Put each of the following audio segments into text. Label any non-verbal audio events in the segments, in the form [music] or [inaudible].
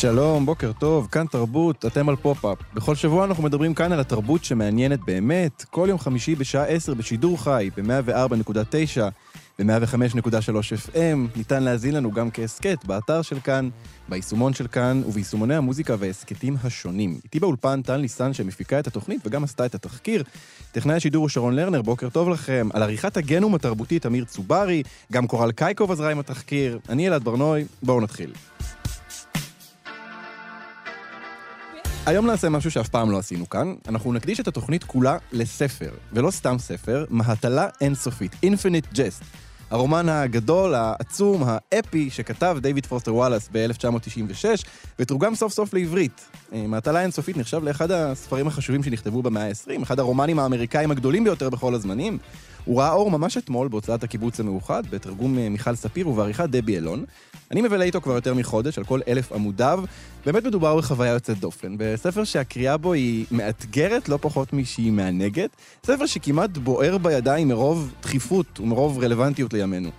שלום, בוקר טוב, כאן תרבות, אתם על פופ-אפ. בכל שבוע אנחנו מדברים כאן על התרבות שמעניינת באמת. כל יום חמישי בשעה 10 בשידור חי, ב-104.9 ו-105.3 FM. ניתן להאזין לנו גם כהסכת באתר של כאן, ביישומון של כאן וביישומוני המוזיקה וההסכתים השונים. איתי באולפן טל ניסן שמפיקה את התוכנית וגם עשתה את התחקיר. טכנאי השידור הוא שרון לרנר, בוקר טוב לכם. על עריכת הגנום התרבותי תמיר צוברי, גם קורל קייקוב עזרה עם התחקיר. אני אלעד ברנוי, בואו נתחיל. היום נעשה משהו שאף פעם לא עשינו כאן. אנחנו נקדיש את התוכנית כולה לספר, ולא סתם ספר, מהטלה אינסופית, Infinite Jest. הרומן הגדול, העצום, האפי, שכתב דיוויד פוסטר וואלאס ב-1996, ותורגם סוף סוף לעברית. אה, מהטלה אינסופית נחשב לאחד הספרים החשובים שנכתבו במאה ה-20, אחד הרומנים האמריקאים הגדולים ביותר בכל הזמנים. הוא ראה אור ממש אתמול בהוצאת הקיבוץ המאוחד, בתרגום אה, מיכל ספיר ובעריכת דבי אלון. אני מבלה איתו כבר יותר מחודש, על כל אלף עמודיו. באמת מדובר בחוויה יוצאת דופן, בספר שהקריאה בו היא מאתגרת לא פחות משהיא מענגת, ספר שכמעט בוער בידיים מרוב דחיפות ומרוב רלוונטיות לימינו.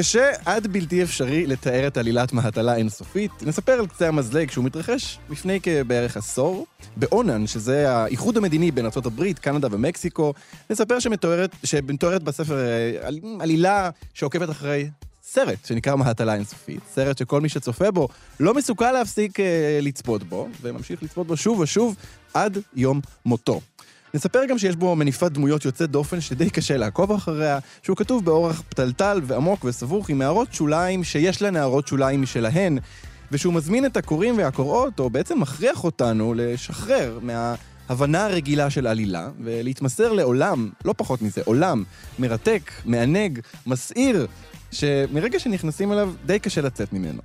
קשה עד בלתי אפשרי לתאר את עלילת מהטלה אינסופית. נספר על קצה המזלג שהוא מתרחש לפני כבערך עשור, באונן, שזה האיחוד המדיני בין ארה"ב, קנדה ומקסיקו. נספר שמתוארת, שמתוארת בספר אה, עלילה שעוקבת אחרי סרט שנקרא מהטלה אינסופית, סרט שכל מי שצופה בו לא מסוגל להפסיק אה, לצפות בו, וממשיך לצפות בו שוב ושוב עד יום מותו. נספר גם שיש בו מניפת דמויות יוצאת דופן שדי קשה לעקוב אחריה, שהוא כתוב באורח פתלתל ועמוק וסבוך עם הערות שוליים שיש להן הערות שוליים משלהן, ושהוא מזמין את הקוראים והקוראות, או בעצם מכריח אותנו לשחרר מההבנה הרגילה של עלילה, ולהתמסר לעולם, לא פחות מזה, עולם מרתק, מענג, מסעיר, שמרגע שנכנסים אליו די קשה לצאת ממנו.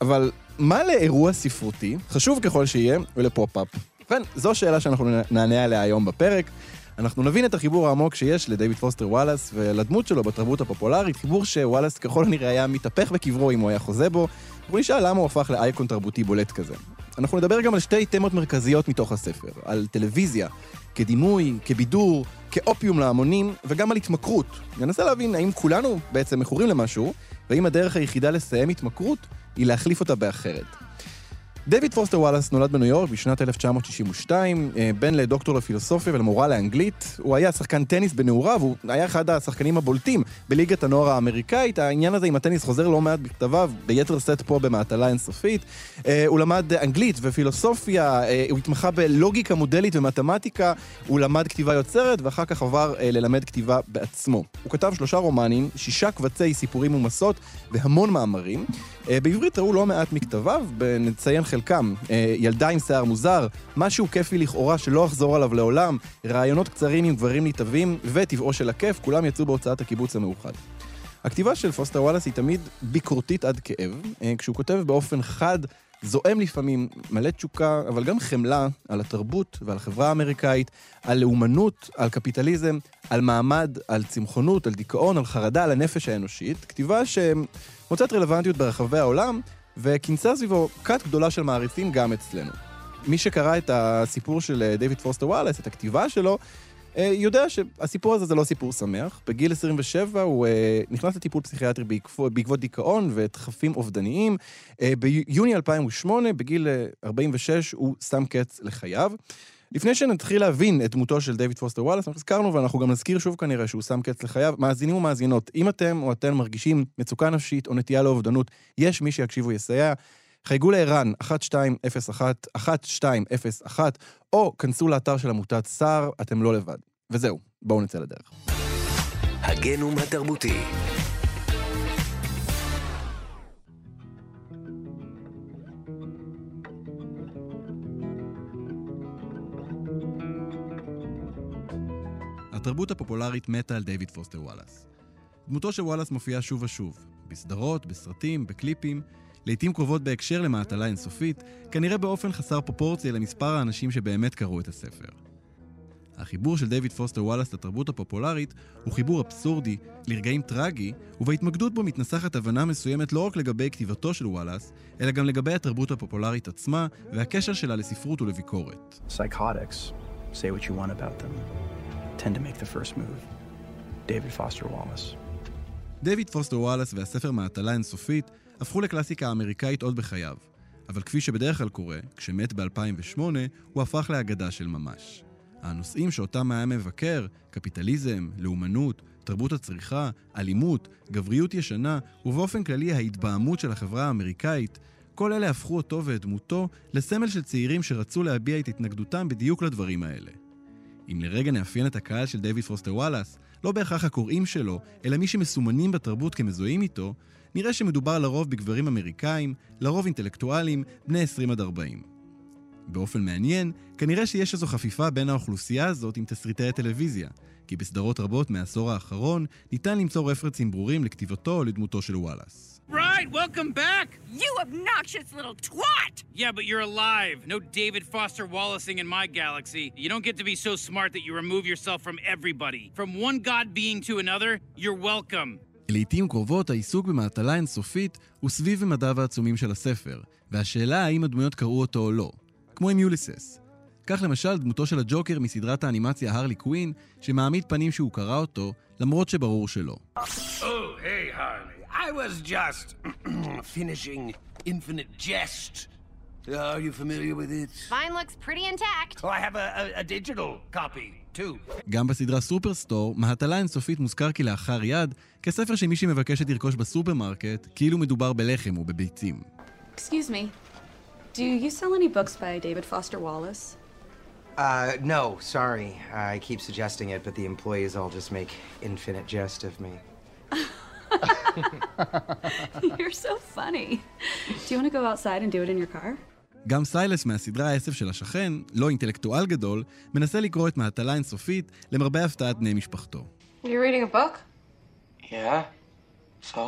אבל מה לאירוע ספרותי, חשוב ככל שיהיה, ולפופ-אפ? ובכן, זו שאלה שאנחנו נענה עליה היום בפרק. אנחנו נבין את החיבור העמוק שיש לדייוויד פוסטר וואלאס ולדמות שלו בתרבות הפופולרית, חיבור שוואלאס ככל הנראה היה מתהפך בקברו אם הוא היה חוזה בו, והוא נשאל למה הוא הפך לאייקון תרבותי בולט כזה. אנחנו נדבר גם על שתי תמות מרכזיות מתוך הספר, על טלוויזיה, כדימוי, כבידור, כאופיום להמונים, וגם על התמכרות. ננסה להבין האם כולנו בעצם מכורים למשהו, והאם הדרך היחידה לסיים התמכרות היא להחליף אותה באחרת. דויד פוסטר וואלאס נולד בניו יורק בשנת 1962, אה, בן לדוקטור לפילוסופיה ולמורה לאנגלית. הוא היה שחקן טניס בנעוריו, הוא היה אחד השחקנים הבולטים בליגת הנוער האמריקאית. העניין הזה עם הטניס חוזר לא מעט בכתביו, ביתר סט פה במעטלה אינסופית. אה, הוא למד אנגלית ופילוסופיה, אה, הוא התמחה בלוגיקה מודלית ומתמטיקה, הוא למד כתיבה יוצרת ואחר כך עבר ללמד כתיבה בעצמו. הוא כתב שלושה רומנים, שישה קבצי סיפורים ומסות והמון מאמרים. בעברית ראו לא מעט מכתביו, נציין חלקם, אה, ילדה עם שיער מוזר, משהו כיפי לכאורה שלא אחזור עליו לעולם, רעיונות קצרים עם דברים נתעבים, וטבעו של הכיף, כולם יצאו בהוצאת הקיבוץ המאוחד. הכתיבה של פוסטר וואלאס היא תמיד ביקורתית עד כאב, אה, כשהוא כותב באופן חד, זועם לפעמים, מלא תשוקה, אבל גם חמלה על התרבות ועל החברה האמריקאית, על לאומנות, על קפיטליזם, על מעמד, על צמחונות, על דיכאון, על חרדה, על הנפש האנושית. כתיבה שמוצאת רלוונטיות ברחבי העולם, וכינסה סביבו כת גדולה של מעריצים גם אצלנו. מי שקרא את הסיפור של אה, דיוויד פוסטר וואלס, את הכתיבה שלו, אה, יודע שהסיפור הזה זה לא סיפור שמח. בגיל 27 הוא אה, נכנס לטיפול פסיכיאטרי בעקבות דיכאון ודחפים אובדניים. ביוני 2008, בגיל 46, הוא שם קץ לחייו. לפני שנתחיל להבין את דמותו של דיוויד פוסטר וואלאס, אנחנו הזכרנו ואנחנו גם נזכיר שוב כנראה שהוא שם קץ לחייו. מאזינים ומאזינות, אם אתם או אתן מרגישים מצוקה נפשית או נטייה לאובדנות, יש מי שיקשיב ויסייע. חייגו לערן 1201, 1201, או כנסו לאתר של עמותת סער, אתם לא לבד. וזהו, בואו נצא לדרך. הגנום התרבותי התרבות הפופולרית מתה על דיוויד פוסטר וואלאס. דמותו של וואלאס מופיעה שוב ושוב, בסדרות, בסרטים, בקליפים, לעיתים קרובות בהקשר למעטלה אינסופית, כנראה באופן חסר פרופורציה למספר האנשים שבאמת קראו את הספר. החיבור של דיוויד פוסטר וואלאס לתרבות הפופולרית הוא חיבור אבסורדי, לרגעים טרגי, ובהתמקדות בו מתנסחת הבנה מסוימת לא רק לגבי כתיבתו של וואלאס, אלא גם לגבי התרבות הפופולרית עצמה והקשר שלה לספרות ולביקורת. Psychotics, say what you want about them, tend to make the first move. David Foster Wallace. דיוויד פוסטר וואלאס והספר מהטלה אינסופית הפכו לקלאסיקה אמריקאית עוד בחייו, אבל כפי שבדרך כלל קורה, כשמת ב-2008, הוא הפך לאגדה של ממש. הנושאים שאותם היה מבקר, קפיטליזם, לאומנות, תרבות הצריכה, אלימות, גבריות ישנה, ובאופן כללי ההתבהמות של החברה האמריקאית, כל אלה הפכו אותו ואת דמותו לסמל של צעירים שרצו להביע את התנגדותם בדיוק לדברים האלה. אם לרגע נאפיין את הקהל של דיוויד פוסטר וואלאס, לא בהכרח הקוראים שלו, אלא מי שמסומנים בתרבות כמזוהים איתו, נראה שמדובר לרוב בגברים אמריקאים, לרוב אינטלקטואלים, בני 20 עד 40. באופן מעניין, כנראה שיש איזו חפיפה בין האוכלוסייה הזאת עם תסריטי הטלוויזיה, כי בסדרות רבות מהעשור האחרון ניתן למצוא רפרנסים ברורים לכתיבתו או לדמותו של וואלאס. Right, welcome back! You obnoxious little twat! Yeah, but you're alive. No David Foster Wallacing in my galaxy. You don't get to be so smart that you remove yourself from everybody. From one god being to another, you're welcome. לעיתים קרובות העיסוק במעטלה אינסופית הוא סביב ממדיו העצומים של הספר, והשאלה האם הדמויות קראו אותו או לא, כמו עם יוליסס. כך למשל דמותו של הג'וקר מסדרת האנימציה הרלי קווין, שמעמיד פנים שהוא קרא אותו, למרות שברור שלא. Oh, hey, Harley. I was just [clears throat] finishing Infinite Jest. Are you familiar with it? Mine looks pretty intact. Oh, I have a, a, a digital copy, too. גם בסדרה סופרסטור, מהטלה אינסופית מוזכר כלאחר יד, כספר שמישהי מבקשת לרכוש בסופרמרקט, כאילו מדובר בלחם או בביצים. Excuse me. Do you sell any books by David Foster Wallace? Uh, no, sorry. I keep suggesting it, but the employees all just make infinite jest of me. [laughs] You're so funny. Do you want to go outside and do it in your car? גם סיילס מהסדרה העשב של השכן, לא אינטלקטואל גדול, מנסה לקרוא את מהטלה אינסופית למרבה הפתעת בני משפחתו. You're reading a book? Yeah? So?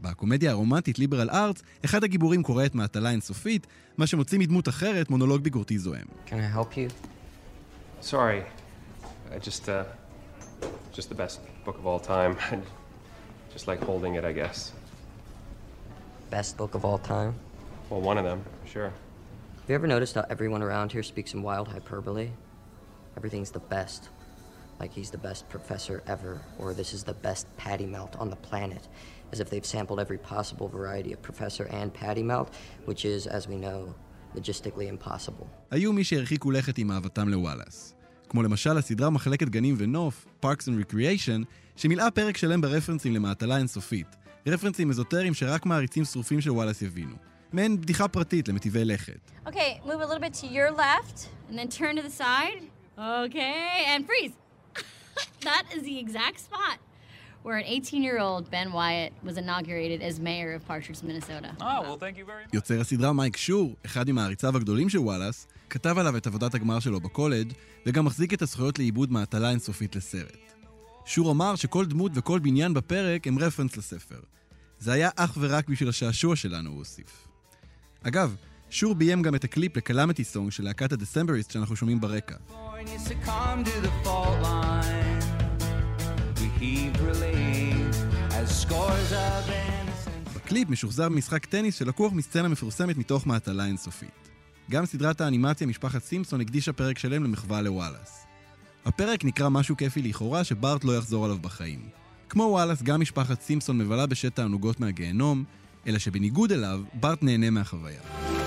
בקומדיה הרומנטית ליברל ארטס, אחד הגיבורים קורא את מהטלה אינסופית, מה שמוציא מדמות אחרת מונולוג ביקורתי זוהם. Can I help you? Sorry. I just, uh, just the best book of all time. [laughs] just like holding it, I guess. Best book of all time? Well, one of them, sure. Have you ever noticed how everyone around here speaks in wild hyperbole? Everything's the best. Like he's the best professor ever, or this is the best patty melt on the planet. As if they've sampled every possible variety of professor and patty melt, which is, as we know, logistically impossible. היו מי שהרחיקו לכת עם אהבתם לוואלאס. כמו למשל הסדרה מחלקת גנים ונוף, Parks and Recreation, שמילאה פרק שלם ברפרנסים למעטלה אינסופית. רפרנסים אזוטריים שרק מעריצים שרופים של וואלאס יבינו. מעין בדיחה פרטית למטיבי לכת. Okay, move a little bit to your left, and then turn to the side. Okay, and freeze. [laughs] that is the exact spot where an 18-year-old Ben Wyatt was inaugurated as mayor of Partridge, Minnesota. Oh, well, thank you very much. יוצר הסדרה מייק שור, אחד ממעריציו הגדולים של וואלאס, כתב עליו את עבודת הגמר שלו בקולג' וגם מחזיק את הזכויות לעיבוד מהתלה אינסופית לסרט. שור אמר שכל דמות וכל בניין בפרק הם רפרנס לספר. זה היה אך ורק בשביל השעשוע שלנו, הוא הוסיף. אגב, שור ביים גם את הקליפ ל Calamity Song של להקת ה Decemberists שאנחנו שומעים ברקע. בקליפ משוחזר במשחק טניס שלקוח מסצנה מפורסמת מתוך מעטלה אינסופית. גם סדרת האנימציה משפחת סימפסון הקדישה פרק שלם למחווה לוואלאס. הפרק נקרא משהו כיפי לכאורה שבארט לא יחזור עליו בחיים. כמו וואלאס, גם משפחת סימפסון מבלה בשת תענוגות מהגיהנום, אלא שבניגוד אליו, בארט נהנה מהחוויה.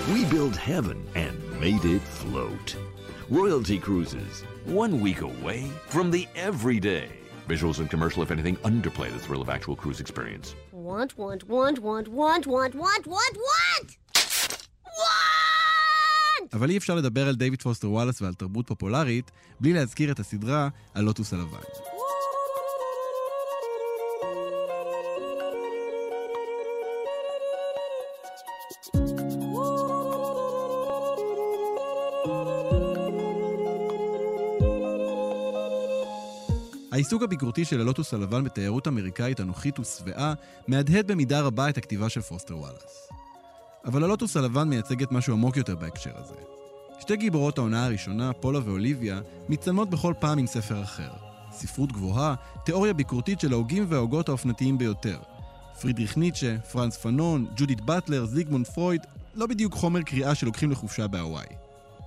We built heaven and made it float. Royalty Cruises, one week away from the everyday. Visuals and commercial, if anything, underplay the thrill of actual cruise experience. Want, want, want, want, want, want, want, want, want! Want! אבל אי אפשר לדבר על דיוויד פוסטר וואלאס ועל תרבות פופולרית בלי להזכיר את הסדרה הלוטוס הלבן. העיסוק הביקורתי של הלוטוס הלבן בתיירות אמריקאית אנוכית ושבעה מהדהד במידה רבה את הכתיבה של פוסטר וואלאס. אבל הלוטוס הלבן מייצגת משהו עמוק יותר בהקשר הזה. שתי גיבורות העונה הראשונה, פולה ואוליביה, מצטלמות בכל פעם עם ספר אחר. ספרות גבוהה, תיאוריה ביקורתית של ההוגים וההוגות האופנתיים ביותר. פרידריך ניטשה, פרנס פנון, ג'ודית באטלר, זיגמונד פרויד, לא בדיוק חומר קריאה שלוקחים לחופשה בהוואי.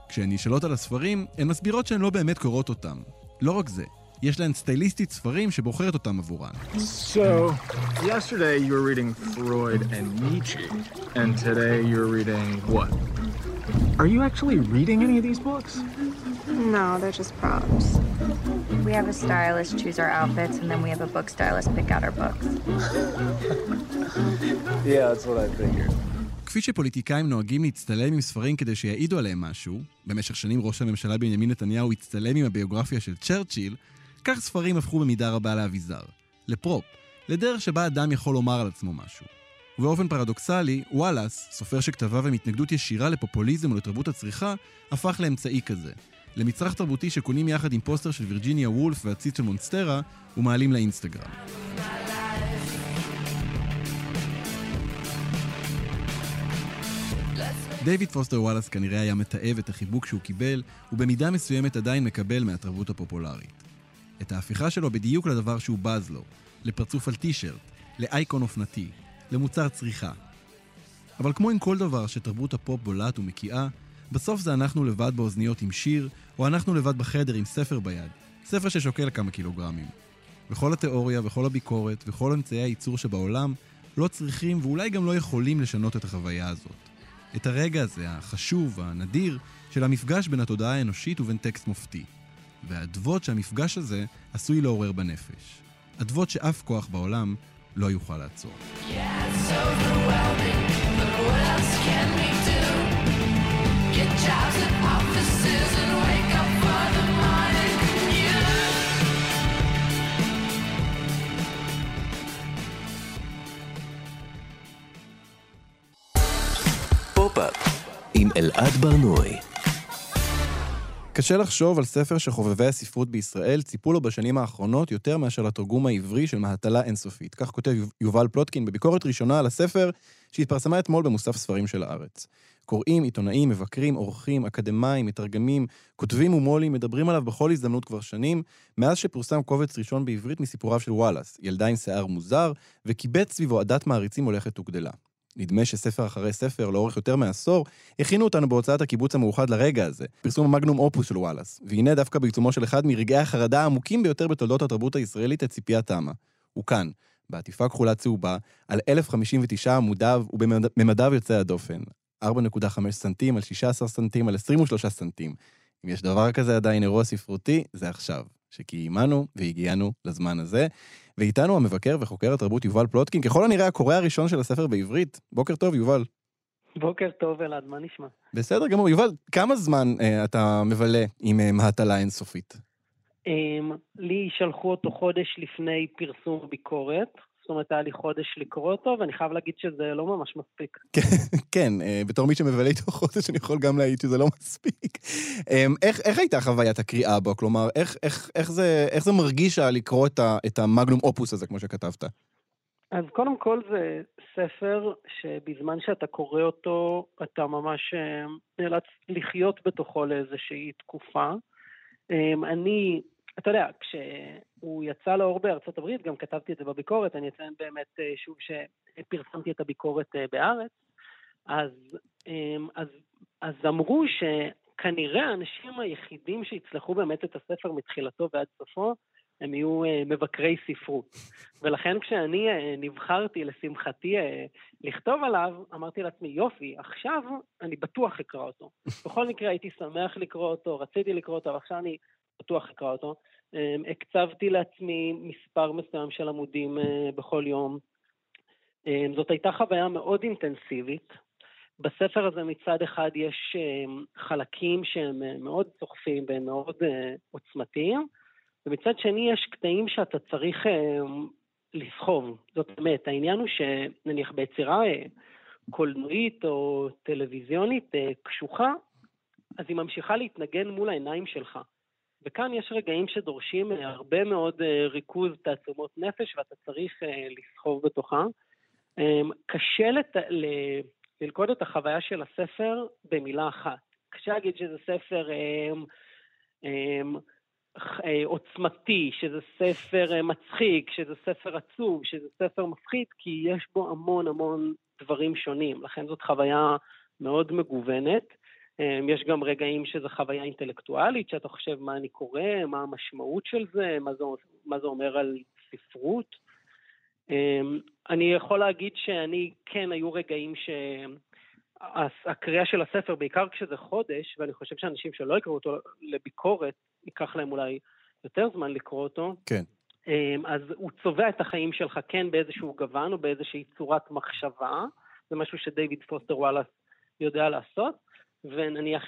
כשהן נשאלות על הספרים, הן מסבירות שהן לא באמת קוראות אותם. לא רק זה, יש להן סטייליסטית ספרים שבוחרת אותם עבורן. So, yesterday you were reading Freud and Nietzsche, and today you're reading what? Are you actually reading any of these books? No, they're just props. We have a stylist choose our outfits, and then we have a book stylist pick out our books. Yeah, that's what I figured. כפי שפוליטיקאים נוהגים להצטלם עם ספרים כדי שיעידו עליהם משהו, במשך שנים ראש הממשלה בנימין נתניהו הצטלם עם הביוגרפיה של צ'רצ'יל, כך ספרים הפכו במידה רבה לאביזר, ל prop, לדרך שבה אדם יכול לומר על עצמו משהו. ובאופן פרדוקסלי, וואלאס, סופר שכתביו הם התנגדות ישירה לפופוליזם ולתרבות הצריכה, הפך לאמצעי כזה. למצרך תרבותי שקונים יחד עם פוסטר של וירג'יניה וולף ועציץ של מונסטרה, ומעלים לאינסטגרם. דיוויד פוסטר וואלאס כנראה היה מתעב את החיבוק שהוא קיבל, ובמידה מסוימת עדיין מקבל מהתרבות הפופולרית. את ההפיכה שלו בדיוק לדבר שהוא בז לו, לפרצוף על טישרט, לאייקון אופנתי, למוצר צריכה. אבל כמו עם כל דבר שתרבות הפופ בולעת ומקיאה, בסוף זה אנחנו לבד באוזניות עם שיר, או אנחנו לבד בחדר עם ספר ביד, ספר ששוקל כמה קילוגרמים. וכל התיאוריה וכל הביקורת וכל אמצעי הייצור שבעולם לא צריכים ואולי גם לא יכולים לשנות את החוויה הזאת. את הרגע הזה, החשוב, הנדיר, של המפגש בין התודעה האנושית ובין טקסט מופתי. והאדוות שהמפגש הזה עשוי לעורר בנפש. אדוות שאף כוח בעולם לא יוכל לעצור. עם אלעד ברנועי. קשה לחשוב על ספר שחובבי הספרות בישראל ציפו לו בשנים האחרונות יותר מאשר לתרגום העברי של מהטלה אינסופית. כך כותב יובל פלוטקין בביקורת ראשונה על הספר שהתפרסמה אתמול במוסף ספרים של הארץ. קוראים, עיתונאים, מבקרים, עורכים, אקדמאים, מתרגמים, כותבים ומו"לים מדברים עליו בכל הזדמנות כבר שנים, מאז שפורסם קובץ ראשון בעברית מסיפוריו של וואלאס, ילדה עם שיער מוזר, וקיבץ סביבו עדת מעריצים הולכת וגדלה. נדמה שספר אחרי ספר, לאורך יותר מעשור, הכינו אותנו בהוצאת הקיבוץ המאוחד לרגע הזה, פרסום המגנום אופוס של וואלאס. והנה דווקא בעיצומו של אחד מרגעי החרדה העמוקים ביותר בתולדות התרבות הישראלית, הציפייה תמה. הוא כאן, בעטיפה כחולה צהובה, על 1059 עמודיו ובממדיו יוצא הדופן. 4.5 סנטים על 16 סנטים על 23 סנטים. אם יש דבר כזה עדיין אירוע ספרותי, זה עכשיו. שקיימנו והגיענו לזמן הזה. ואיתנו המבקר וחוקר התרבות יובל פלוטקין, ככל הנראה הקורא הראשון של הספר בעברית. בוקר טוב, יובל. בוקר טוב, אלעד, מה נשמע? בסדר גמור. יובל, כמה זמן אה, אתה מבלה עם אה, מהטלה אינסופית? Um, לי שלחו אותו חודש לפני פרסום הביקורת. זאת אומרת, היה לי חודש לקרוא אותו, ואני חייב להגיד שזה לא ממש מספיק. [laughs] כן, אה, בתור מי שמבלה איתו חודש, אני יכול גם להעיד שזה לא מספיק. אה, איך, איך הייתה חוויית הקריאה בו? כלומר, איך, איך, איך, זה, איך זה מרגיש לקרוא את, ה, את המגנום אופוס הזה, כמו שכתבת? אז קודם כל זה ספר שבזמן שאתה קורא אותו, אתה ממש אה, נאלץ לחיות בתוכו לאיזושהי תקופה. אני אתה יודע, כשהוא יצא לאור בארצות הברית, גם כתבתי את זה בביקורת, אני אציין באמת אה, שוב שפרסמתי את הביקורת אה, בארץ, אז, אמ, אז, אז אמרו שכנראה האנשים היחידים שיצלחו באמת את הספר מתחילתו ועד סופו, הם יהיו אה, מבקרי ספרות. ולכן כשאני נבחרתי, לשמחתי, לכתוב עליו, אמרתי לעצמי, יופי, עכשיו אני בטוח אקרא אותו. בכל מקרה הייתי שמח לקרוא אותו, רציתי לקרוא אותו, ועכשיו אני בטוח אקרא אותו. אמ, הקצבתי לעצמי מספר מסוים של עמודים אה, בכל יום. אמ, זאת הייתה חוויה מאוד אינטנסיבית. בספר הזה מצד אחד יש אמ, חלקים שהם אה, מאוד צוחפים והם מאוד אה, עוצמתיים, ומצד שני יש קטעים שאתה צריך לסחוב. זאת אומרת, העניין הוא שנניח ביצירה קולנועית או טלוויזיונית קשוחה, אז היא ממשיכה להתנגן מול העיניים שלך. וכאן יש רגעים שדורשים אה, הרבה מאוד אה, ריכוז תעצומות נפש, ואתה צריך אה, לסחוב בתוכה. אה, קשה לת... ל... ללכוד את החוויה של הספר במילה אחת. קשה להגיד שזה ספר אה, אה, אה, עוצמתי, שזה ספר מצחיק, שזה ספר עצוב, שזה ספר מפחיד, כי יש בו המון המון דברים שונים. לכן זאת חוויה מאוד מגוונת. אה, יש גם רגעים שזו חוויה אינטלקטואלית, שאתה חושב מה אני קורא, מה המשמעות של זה, מה זה, מה זה אומר על ספרות. אה, אני יכול להגיד שאני, כן, היו רגעים ש... הקריאה של הספר, בעיקר כשזה חודש, ואני חושב שאנשים שלא יקראו אותו לביקורת, ייקח להם אולי יותר זמן לקרוא אותו. כן. אז הוא צובע את החיים שלך כן באיזשהו גוון או באיזושהי צורת מחשבה. זה משהו שדייוויד פוסטר וואלאס יודע לעשות. ונניח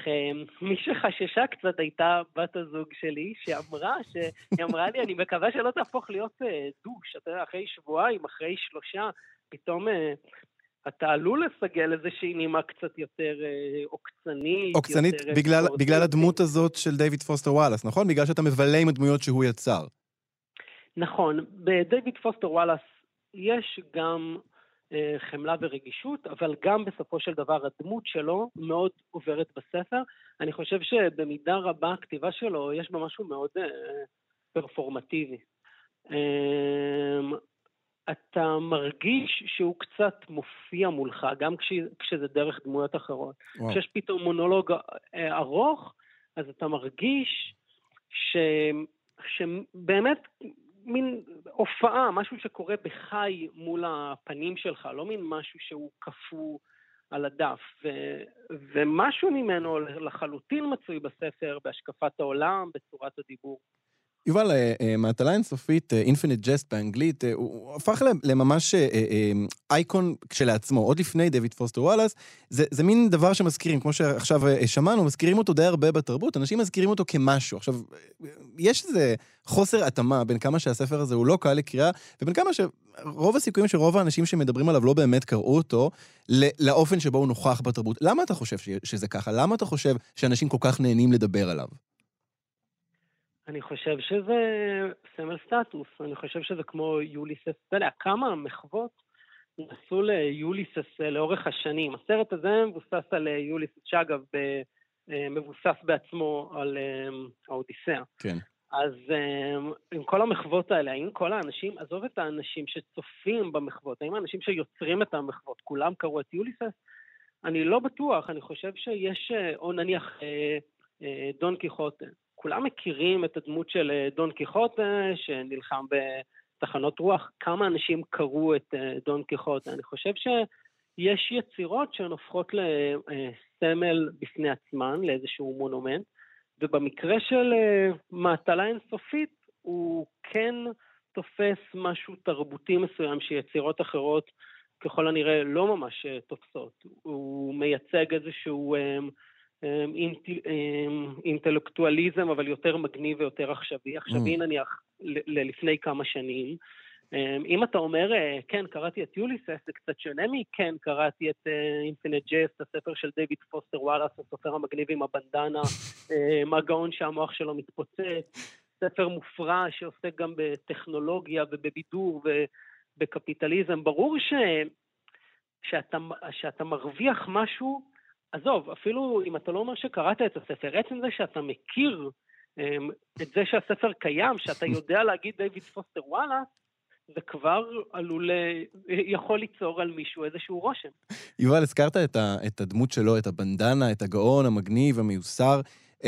מי שחששה קצת הייתה בת הזוג שלי, שאמרה, שהיא אמרה לי, אני מקווה שלא תהפוך להיות דוש, אתה יודע, אחרי שבועיים, אחרי שלושה, פתאום אתה עלול לסגל איזושהי נימה קצת יותר אה, עוקצנית. עוקצנית יותר בגלל, בגלל הדמות הזאת של דיוויד פוסטר וואלאס, נכון? בגלל שאתה מבלה עם הדמויות שהוא יצר. נכון. בדיוויד פוסטר וואלאס יש גם אה, חמלה ורגישות, אבל גם בסופו של דבר הדמות שלו מאוד עוברת בספר. אני חושב שבמידה רבה הכתיבה שלו, יש בה משהו מאוד אה, פרפורמטיבי. אה, אתה מרגיש שהוא קצת מופיע מולך, גם כש, כשזה דרך דמויות אחרות. וואו. כשיש פתאום מונולוג אה, ארוך, אז אתה מרגיש ש, שבאמת מין הופעה, משהו שקורה בחי מול הפנים שלך, לא מין משהו שהוא קפוא על הדף. ו, ומשהו ממנו לחלוטין מצוי בספר, בהשקפת העולם, בצורת הדיבור. יובל, אה, אה, מהתלה אינסופית, Infinite Jest באנגלית, הוא הפך לממש אייקון כשלעצמו, עוד לפני דויד פוסטר וואלאס. זה, זה מין דבר שמזכירים, כמו שעכשיו שמענו, מזכירים אותו די הרבה בתרבות, אנשים מזכירים אותו כמשהו. עכשיו, יש איזה חוסר התאמה בין כמה שהספר הזה הוא לא קל לקריאה, ובין כמה שרוב הסיכויים שרוב האנשים שמדברים עליו לא באמת קראו אותו, לאופן שבו הוא נוכח בתרבות. למה אתה חושב שזה ככה? למה אתה חושב שאנשים כל כך נהנים לדבר עליו? אני חושב שזה סמל סטטוס, אני חושב שזה כמו יוליסס, אתה יודע, כמה מחוות נסעו ליוליסס לאורך השנים. הסרט הזה מבוסס על יוליסס, שאגב, מבוסס בעצמו על האודיסאה. כן. אז עם כל המחוות האלה, האם כל האנשים, עזוב את האנשים שצופים במחוות, האם האנשים שיוצרים את המחוות, כולם קראו את יוליסס? אני לא בטוח, אני חושב שיש, או נניח דון קיחוטה. כולם מכירים את הדמות של דון קיחוטה, שנלחם בתחנות רוח. כמה אנשים קראו את דון קיחוטה? אני חושב שיש יצירות שהן הופכות לסמל בפני עצמן, לאיזשהו מונומנט, ובמקרה של מעטלה אינסופית, הוא כן תופס משהו תרבותי מסוים שיצירות אחרות ככל הנראה לא ממש תופסות. הוא מייצג איזשהו... אינטלקטואליזם, אבל יותר מגניב ויותר עכשווי. עכשווי mm. נניח ללפני כמה שנים. אם אתה אומר, כן, קראתי את יוליסס, זה קצת שונה מכן, קראתי את Infinite Jest, הספר של דיוויד פוסטר וואלאס, הסופר המגניב עם הבנדנה, [laughs] הגאון שהמוח שלו מתפוצץ, ספר מופרע שעוסק גם בטכנולוגיה ובבידור ובקפיטליזם. ברור ש... שאתה, שאתה מרוויח משהו עזוב, אפילו אם אתה לא אומר שקראת את הספר, עצם זה שאתה מכיר um, את זה שהספר קיים, שאתה יודע להגיד דיוויד פוסטר וואלה, זה כבר עלול, יכול ליצור על מישהו איזשהו רושם. יובל, הזכרת את, ה, את הדמות שלו, את הבנדנה, את הגאון, המגניב, המיוסר. Um,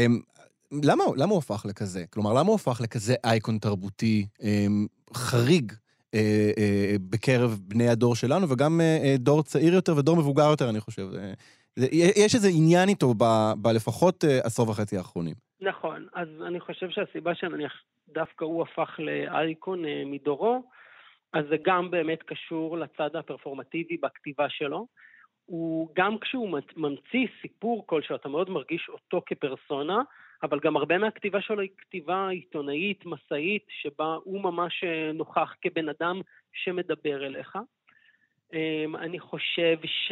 למה, למה הוא הפך לכזה? כלומר, למה הוא הפך לכזה אייקון תרבותי um, חריג אה, אה, בקרב בני הדור שלנו, וגם אה, דור צעיר יותר ודור מבוגר יותר, אני חושב. יש איזה עניין איתו בלפחות עשור וחצי האחרונים. נכון, אז אני חושב שהסיבה שנניח דווקא הוא הפך לאייקון מדורו, אז זה גם באמת קשור לצד הפרפורמטיבי בכתיבה שלו. הוא, גם כשהוא ממציא סיפור כלשהו, אתה מאוד מרגיש אותו כפרסונה, אבל גם הרבה מהכתיבה שלו היא כתיבה עיתונאית, מסאית, שבה הוא ממש נוכח כבן אדם שמדבר אליך. אני חושב ש...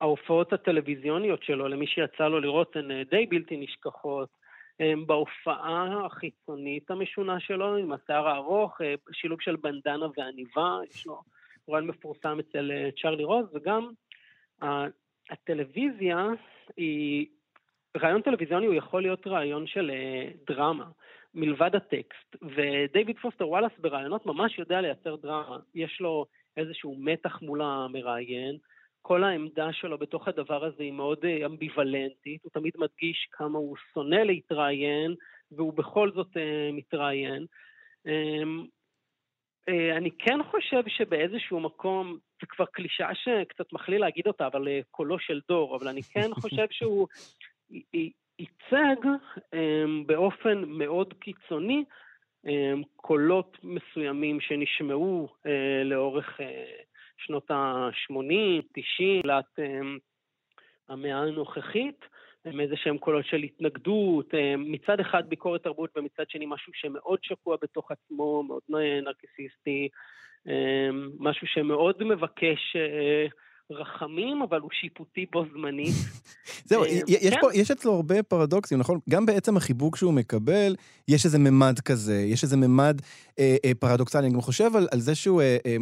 ההופעות הטלוויזיוניות שלו, למי שיצא לו לראות, הן די בלתי נשכחות. אמ, בהופעה החיצונית המשונה שלו, עם השיער הארוך, אה, שילוב של בנדנה ועניבה, יש לו רעיון מפורסם אצל אה, צ'רלי רוז, וגם הטלוויזיה היא, רעיון טלוויזיוני הוא יכול להיות רעיון של אה, דרמה. מלבד הטקסט, ודייוויד פוסטר וואלאס ברעיונות ממש יודע לייצר דרמה. יש לו איזשהו מתח מול המראיין, כל העמדה שלו בתוך הדבר הזה היא מאוד אה, אמביוולנטית, הוא תמיד מדגיש כמה הוא שונא להתראיין, והוא בכל זאת uh, מתראיין. Um, uh, אני כן חושב שבאיזשהו מקום, זה כבר קלישאה שקצת מכליל להגיד אותה, אבל קולו של דור, אבל אני כן [laughs] חושב שהוא ייצג um, באופן מאוד קיצוני um, קולות מסוימים שנשמעו לאורך... שנות ה-80, 90, תחילת אמ, המאה הנוכחית, עם איזה שהם קולות של התנגדות, אמ, מצד אחד ביקורת תרבות ומצד שני משהו שמאוד שקוע בתוך עצמו, מאוד נרקסיסטי, אמ, משהו שמאוד מבקש אה, רחמים, אבל הוא שיפוטי בו זמנית. [laughs] זהו, יש, כן. פה, יש אצלו הרבה פרדוקסים, נכון? גם בעצם החיבוק שהוא מקבל, יש איזה ממד כזה, יש איזה ממד אה, אה, פרדוקסלי. אני גם חושב על, על זה שהוא אה, אה,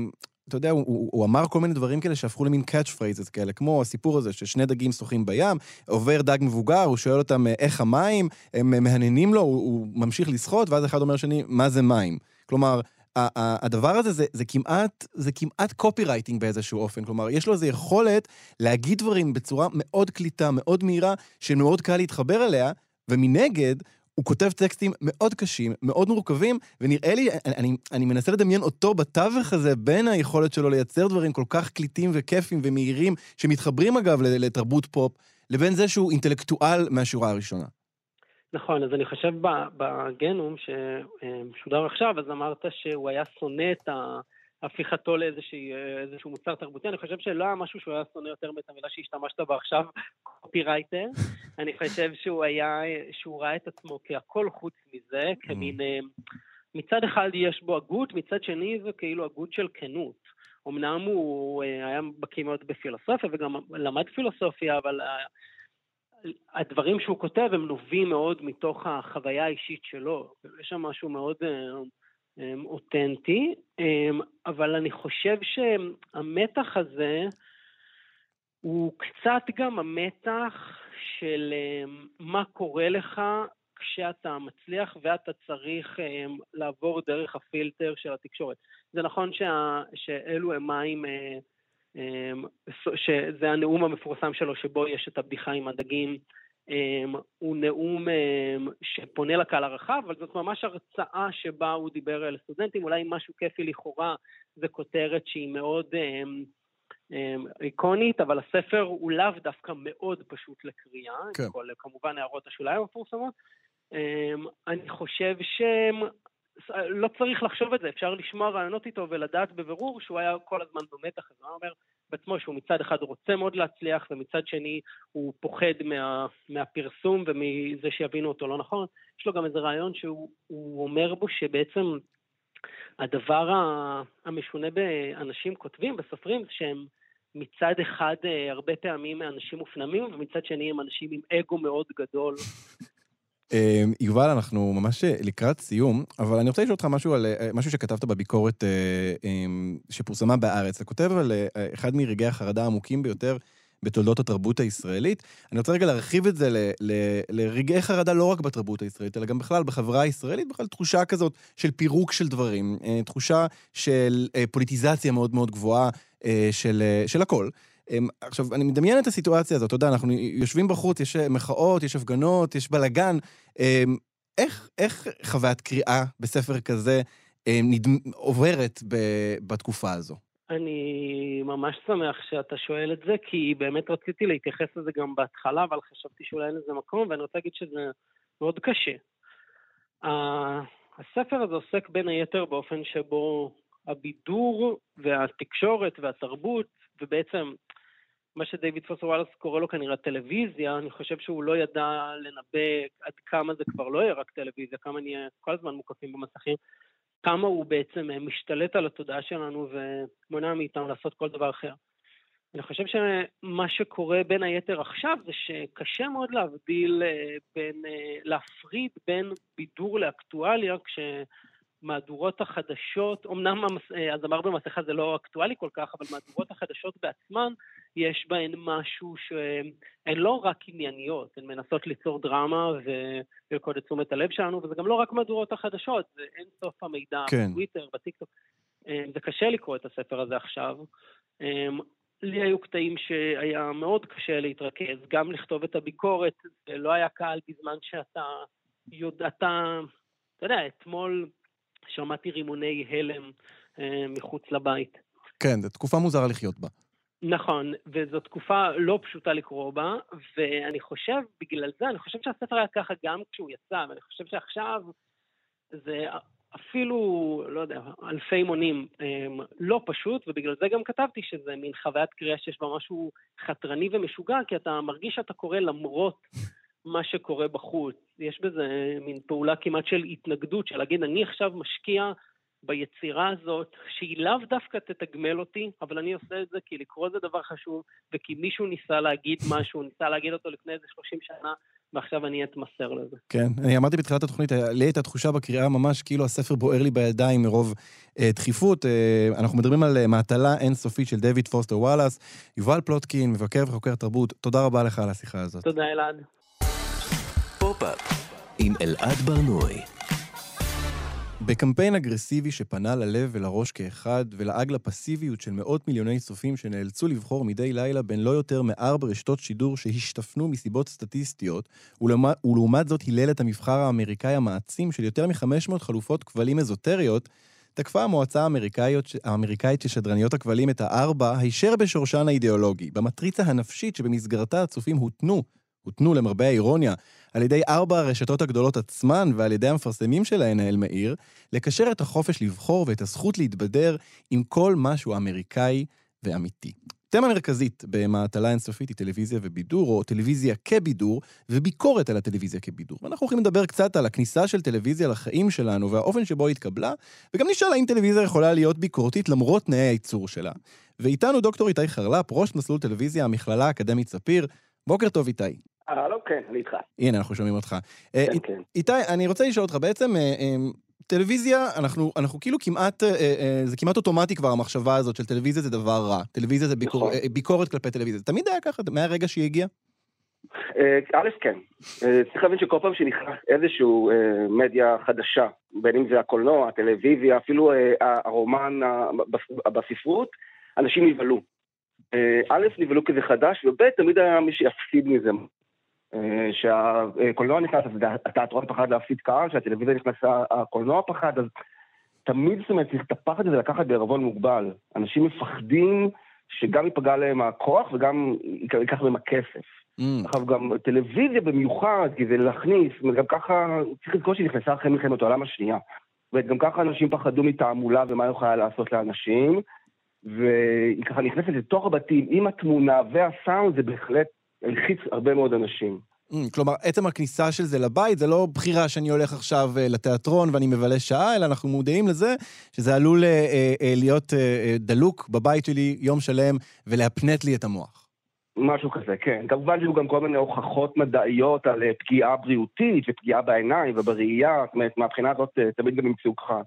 אתה יודע, הוא, הוא, אמר כל מיני דברים כאלה שהפכו למין catch phrases כאלה, כמו הסיפור הזה ששני דגים שוחים בים, עובר דג מבוגר, הוא שואל אותם איך המים, הם מהנהנים לו, הוא, הוא ממשיך לשחות, ואז אחד אומר לשני, מה זה מים? כלומר, הדבר הזה זה, זה כמעט, זה כמעט copywriting באיזשהו אופן. כלומר, יש לו איזו יכולת להגיד דברים בצורה מאוד קליטה, מאוד מהירה, שמאוד קל להתחבר אליה, ומנגד, הוא כותב טקסטים מאוד קשים, מאוד מורכבים, ונראה לי, אני, אני, מנסה לדמיין אותו בתווך הזה בין היכולת שלו לייצר דברים כל כך קליטים וכיפים ומהירים, שמתחברים אגב לתרבות פופ, לבין זה שהוא אינטלקטואל מהשורה הראשונה. נכון, אז אני חושב בגנום ששודר עכשיו, אז אמרת שהוא היה שונא את ה... הפיכתו לאיזשהו מוצר תרבותי. אני חושב שלא היה משהו שהוא היה שונא יותר מאת המילה שהשתמשת בה עכשיו, קופירייטר. אני חושב שהוא היה, שהוא ראה את עצמו כהכל חוץ מזה, כמין... אה, מצד אחד יש בו הגות, מצד שני זה כאילו הגות של כנות. אמנם הוא אה, היה בקיא מאוד בפילוסופיה וגם למד פילוסופיה, אבל הדברים שהוא כותב הם נובעים מאוד מתוך החוויה האישית שלו. יש שם משהו מאוד אה, אותנטי, אמ, אבל אני חושב שהמתח הזה הוא קצת גם המתח של אמ, מה קורה לך כשאתה מצליח ואתה צריך לעבור דרך הפילטר של התקשורת. זה נכון שה, שאלו הם מים, אה, שזה הנאום המפורסם שלו שבו יש את הבדיחה עם הדגים, אמ, הוא נאום אמ, שפונה לקהל הרחב, אבל זאת ממש הרצאה שבה הוא דיבר על סטודנטים, אולי משהו כיפי לכאורה, זה כותרת שהיא מאוד איקונית, אבל הספר הוא לאו דווקא מאוד פשוט לקריאה, כן. כל, כמובן הערות השוליים המפורסמות. אמ, אני חושב שהם... לא צריך לחשוב את זה, אפשר לשמוע רעיונות איתו ולדעת בבירור שהוא היה כל הזמן במתח הזה. הוא אומר, בעצמו שהוא מצד אחד רוצה מאוד להצליח, ומצד שני הוא פוחד מה, מהפרסום ומזה שיבינו אותו לא נכון. יש לו גם איזה רעיון שהוא אומר בו שבעצם הדבר המשונה באנשים כותבים, בסופרים, זה שהם מצד אחד אה, הרבה פעמים אנשים מופנמים, ומצד שני הם אנשים עם אגו מאוד גדול. אמ, יובל, אנחנו ממש אה, לקראת סיום, אבל אני רוצה לשאול אותך משהו על אה, משהו שכתבת בביקורת אה, אמ, שפורסמה בארץ. אתה כותב על אחד מרגעי החרדה העמוקים ביותר בתולדות התרבות הישראלית. אני רוצה רגע להרחיב את זה ל, ל, לרגעי חרדה לא רק בתרבות הישראלית, אלא גם בכלל בחברה הישראלית, בכלל תחושה כזאת של פירוק של דברים, תחושה של פוליטיזציה מאוד מאוד גבוהה של, של הכל. אמ, עכשיו, אני מדמיין את הסיטואציה הזאת, אתה יודע, אנחנו יושבים בחוץ, יש מחאות, יש הפגנות, יש בלאגן. אמ, איך, איך חוויית קריאה בספר כזה אמ, נדמ... עוברת ב... בתקופה הזו? אני ממש שמח שאתה שואל את זה, כי באמת רציתי להתייחס לזה גם בהתחלה, אבל חשבתי שאולי אין לזה מקום, ואני רוצה להגיד שזה מאוד קשה. הספר הזה עוסק בין היתר באופן שבו הבידור והתקשורת והתרבות, ובעצם מה שדייוויד פוסר וואלאס קורא לו כנראה טלוויזיה, אני חושב שהוא לא ידע לנבא עד כמה זה כבר לא יהיה רק טלוויזיה, כמה נהיה כל הזמן מוקפים במסכים, כמה הוא בעצם משתלט על התודעה שלנו ומונע מאיתנו לעשות כל דבר אחר. אני חושב שמה שקורה בין היתר עכשיו זה שקשה מאוד להבדיל אה, בין, אה, להפריד בין בידור לאקטואליה, כשמהדורות החדשות, אמנם המס- אה, הזמר במסכה זה לא אקטואלי כל כך, אבל מהדורות החדשות בעצמן, יש בהן משהו שהן לא רק ענייניות, הן מנסות ליצור דרמה וללכוד את תשומת הלב שלנו, וזה גם לא רק מהדורות החדשות, זה אין סוף המידע כן. בטוויטר, בטיקטוק. אה, זה קשה לקרוא את הספר הזה עכשיו. אה, לי היו קטעים שהיה מאוד קשה להתרכז, גם לכתוב את הביקורת, זה לא היה קל בזמן שאתה יודע, אתה, אתה יודע, אתמול שמעתי רימוני הלם אה, מחוץ לבית. כן, זו תקופה מוזרה לחיות בה. נכון, וזו תקופה לא פשוטה לקרוא בה, ואני חושב, בגלל זה, אני חושב שהספר היה ככה גם כשהוא יצא, ואני חושב שעכשיו זה אפילו, לא יודע, אלפי מונים הם, לא פשוט, ובגלל זה גם כתבתי שזה מין חוויית קריאה שיש בה משהו חתרני ומשוגע, כי אתה מרגיש שאתה קורא למרות מה שקורה בחוץ. יש בזה מין פעולה כמעט של התנגדות, של להגיד, אני עכשיו משקיע ביצירה הזאת, שהיא לאו דווקא תתגמל אותי, אבל אני עושה את זה כי לקרוא זה דבר חשוב, וכי מישהו ניסה להגיד משהו, ניסה להגיד אותו לפני איזה 30 שנה, ועכשיו אני אתמסר לזה. כן, אני אמרתי בתחילת התוכנית, היה- לי הייתה תחושה בקריאה ממש כאילו הספר בוער לי בידיים מרוב אה, דחיפות. אה, אנחנו מדברים על אה, מהתלה אינסופית של דויד פוסטר וואלאס. יובל פלוטקין, מבקר וחוקר תרבות, תודה רבה לך על השיחה הזאת. תודה, אלעד. פופ-אפ עם אלעד ברנועי. בקמפיין אגרסיבי שפנה ללב ולראש כאחד, ולעג לפסיביות של מאות מיליוני צופים שנאלצו לבחור מדי לילה בין לא יותר מארבע רשתות שידור שהשתפנו מסיבות סטטיסטיות, ולעומת, ולעומת זאת הילל את המבחר האמריקאי המעצים של יותר מ-500 חלופות כבלים אזוטריות, תקפה המועצה האמריקאית, האמריקאית של שדרניות הכבלים את הארבע, הישר בשורשן האידיאולוגי, במטריצה הנפשית שבמסגרתה הצופים הותנו, הותנו למרבה האירוניה, על ידי ארבע הרשתות הגדולות עצמן ועל ידי המפרסמים שלהן, האל מאיר, לקשר את החופש לבחור ואת הזכות להתבדר עם כל משהו אמריקאי ואמיתי. תמה מרכזית במעטלה אינסופית היא טלוויזיה ובידור, או טלוויזיה כבידור, וביקורת על הטלוויזיה כבידור. ואנחנו הולכים לדבר קצת על הכניסה של טלוויזיה לחיים שלנו והאופן שבו היא התקבלה, וגם נשאל האם טלוויזיה יכולה להיות ביקורתית למרות תנאי הייצור שלה. ואיתנו דוקטור איתי חרלפ, ראש מסלול טלוויזיה, המכללה האקדמית ספיר. בוקר טוב איתי. הלו, כן, אני איתך. הנה, אנחנו שומעים אותך. אה, כן, אית- כן. איתי, אני רוצה לשאול אותך, בעצם, אה, אה, טלוויזיה, אנחנו, אנחנו כאילו כמעט, זה כמעט אוטומטי כבר, המחשבה הזאת של טלוויזיה זה דבר רע. טלוויזיה זה ביקור, נכון. ביקורת כלפי טלוויזיה. זה תמיד היה ככה, מהרגע שהיא הגיעה? א', כן. צריך להבין שכל פעם שנכנס איזשהו מדיה חדשה, בין אם זה הקולנוע, הטלוויזיה, אפילו הרומן בספרות, אנשים נבהלו. א', נבהלו כי זה חדש, וב', תמיד היה מי שיפסיד מזה. אה, שהקולנוע נכנס, אז התיאטרון פחד להפסיד קהל, שהטלוויזיה נכנסה, הקולנוע פחד, אז תמיד, זאת אומרת, צריך את הפחד הזה לקחת בערבון מוגבל. אנשים מפחדים שגם ייפגע להם הכוח וגם ייקח להם הכסף. עכשיו גם טלוויזיה במיוחד, כי זה להכניס, וגם ככה, צריך לזכור שהיא נכנסה אחרי מלחמת העולם השנייה. וגם ככה אנשים פחדו מתעמולה ומה היא יכולה לעשות לאנשים, והיא ככה נכנסת לתוך הבתים עם התמונה והסאונד, זה בהחלט הלחיץ הרבה מאוד אנשים. Mm, כלומר, עצם הכניסה של זה לבית, זה לא בחירה שאני הולך עכשיו אה, לתיאטרון ואני מבלה שעה, אלא אנחנו מודעים לזה שזה עלול אה, אה, אה, להיות אה, אה, דלוק בבית שלי יום שלם ולהפנט לי את המוח. משהו כזה, כן. כמובן שהיו גם כל מיני הוכחות מדעיות על פגיעה בריאותית ופגיעה בעיניים ובראייה, זאת אומרת, מהבחינה הזאת תמיד גם ימצאו ככה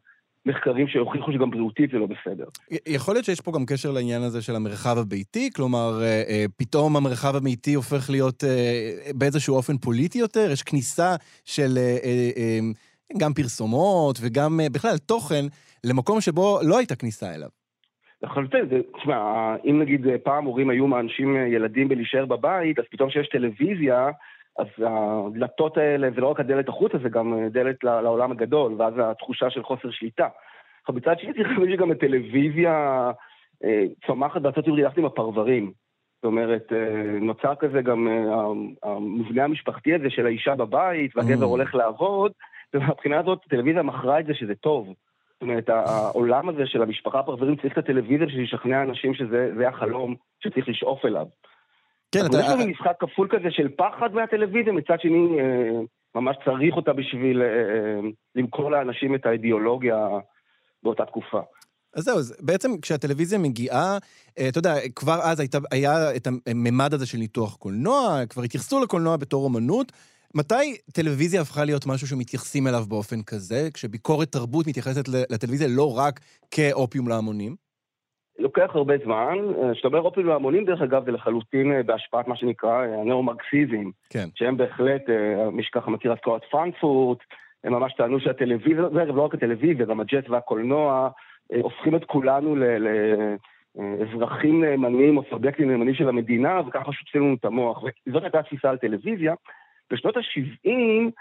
מחקרים שהוכיחו שגם בריאותית זה לא בסדר. יכול להיות שיש פה גם קשר לעניין הזה של המרחב הביתי, כלומר, אה, אה, פתאום המרחב הביתי הופך להיות אה, באיזשהו אופן פוליטי יותר, יש כניסה של גם פרסומות וגם בכלל תוכן למקום שבו לא הייתה כניסה אליו. לחלוטין, זה, תשמע, אם נגיד פעם הורים היו מאנשים ילדים בלהישאר בבית, אז פתאום כשיש טלוויזיה, אז הדלתות האלה, זה לא רק הדלת החוצה, זה גם דלת לעולם הגדול, ואז התחושה של חוסר שליטה. עכשיו, מצד שני צריך להבין שגם הטלוויזיה אה, צומחת בארצות הברית יחד עם הפרברים. זאת אומרת, אה, נוצר כזה גם אה, המבנה המשפחתי הזה של האישה בבית, והגבר Mm. הולך לעבוד, ומהבחינה הזאת הטלוויזיה מכרה את זה שזה טוב. זאת אומרת, העולם הזה של המשפחה הפרברים צריך את הטלוויזיה בשביל לשכנע אנשים שזה זה החלום שצריך לשאוף אליו. כן, אתה... יש לנו משחק כפול כזה של פחד מהטלוויזיה, מצד שני אה, ממש צריך אותה בשביל אה, אה, למכור לאנשים את האידיאולוגיה באותה תקופה. אז זהו, אז בעצם כשהטלוויזיה מגיעה, אה, אתה יודע, כבר אז הייתה, היה את הממד הזה של ניתוח קולנוע, כבר התייחסו לקולנוע בתור אומנות. מתי טלוויזיה הפכה להיות משהו שמתייחסים אליו באופן כזה, כשביקורת תרבות מתייחסת לטלוויזיה לא רק כאופיום להמונים? לוקח הרבה זמן. כשאתה אומר אופיום להמונים, דרך אגב, זה לחלוטין אה, בהשפעת מה שנקרא אה, הנאו-מרקסיזם. כן. שהם בהחלט, מי שככה מכיר את קורת פרנקפורט, הם ממש טענו שהטלוויזיה, לא רק הטלוויזיה, גם הג'ט והקולנוע, הופכים את כולנו לאזרחים נאמנים או סובייקטים נאמנים של המדינה, וככה שוטפים לנו את המוח. וזאת הייתה התפיסה על טלוויזיה. בשנות ה-70,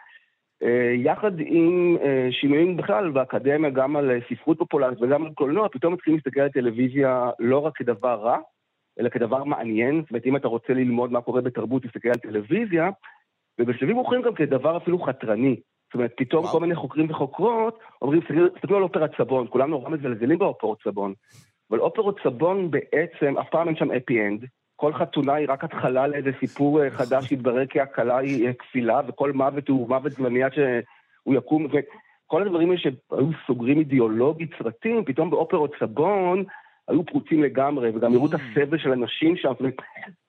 יחד עם שינויים בכלל באקדמיה, גם על ספרות פופולרית וגם על קולנוע, פתאום מתחילים להסתכל על טלוויזיה לא רק כדבר רע, אלא כדבר מעניין. זאת אומרת, אם אתה רוצה ללמוד מה קורה בתרבות, תסתכל על טלוויזיה, ובשלבים מאוחרים גם כדבר אפילו חתרני. זאת אומרת, פתאום כל מיני חוקרים וחוקרות אומרים, תסתכלו על אופרת סבון, כולם נורא מזלזלים באופרות סבון. אבל אופרות סבון בעצם, אף פעם אין שם אפי אנד. כל חתונה היא רק התחלה לאיזה סיפור חדש שהתברר כי הכלה היא כפילה, וכל מוות הוא מוות זמני עד שהוא יקום. וכל הדברים האלה שהיו סוגרים אידיאולוגית סרטים, פתאום באופרות סבון היו פרוצים לגמרי, וגם הראו את הסבל של אנשים שם.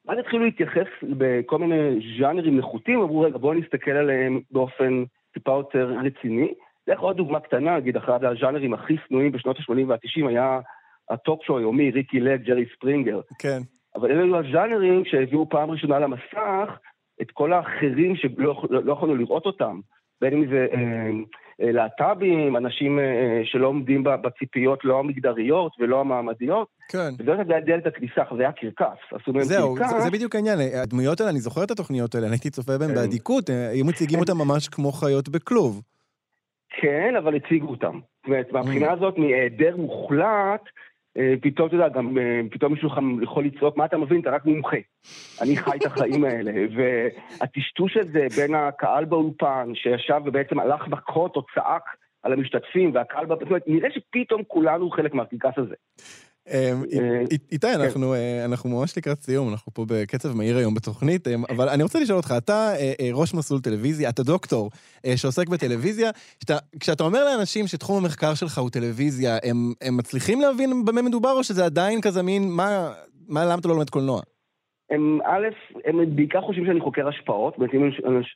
ואז התחילו להתייחס בכל מיני ז'אנרים נחותים, אמרו, רגע, בואו נסתכל עליהם באופן טיפה יותר רציני. יכול להיות דוגמה קטנה, נגיד, אחד הז'אנרים הכי שנואים בשנות ה-80 וה-90 היה הטוק-שואו היומי, ריקי לג, ג'רי ספרינגר. כן. אבל אלה היו הז'אנרים שהביאו פעם ראשונה למסך את כל האחרים שלא לא יכולנו לראות אותם. בין אם זה אה, אה, להט"בים, אנשים אה, שלא עומדים בציפיות לא המגדריות ולא המעמדיות. כן. וזאת הייתה דלת הכניסה, זה היה קרקס. עשו מהם זהו, קרקס. זה, זה בדיוק העניין. הדמויות האלה, אני זוכר את התוכניות האלה, אני הייתי צופה בהן באדיקות, היו מציגים אותם [laughs] ממש כמו חיות בכלוב. כן, אבל הציגו אותם. זאת אומרת, מהבחינה הזאת, מהיעדר מוחלט, פתאום, אתה יודע, גם פתאום מישהו יכול לצעוק, מה אתה מבין? אתה רק מומחה. אני חי את החיים האלה. והטשטוש הזה בין הקהל באולפן, שישב ובעצם הלך מכות או צעק על המשתתפים, והקהל, זאת אומרת, נראה שפתאום כולנו חלק מהקרקס הזה. איתי, אנחנו ממש לקראת סיום, אנחנו פה בקצב מהיר היום בתוכנית, אבל אני רוצה לשאול אותך, אתה ראש מסלול טלוויזיה, אתה דוקטור שעוסק בטלוויזיה, כשאתה אומר לאנשים שתחום המחקר שלך הוא טלוויזיה, הם מצליחים להבין במה מדובר, או שזה עדיין כזה מין, מה, למה אתה לא לומד קולנוע? הם, א', הם בעיקר חושבים שאני חוקר השפעות, זאת אומרת, אם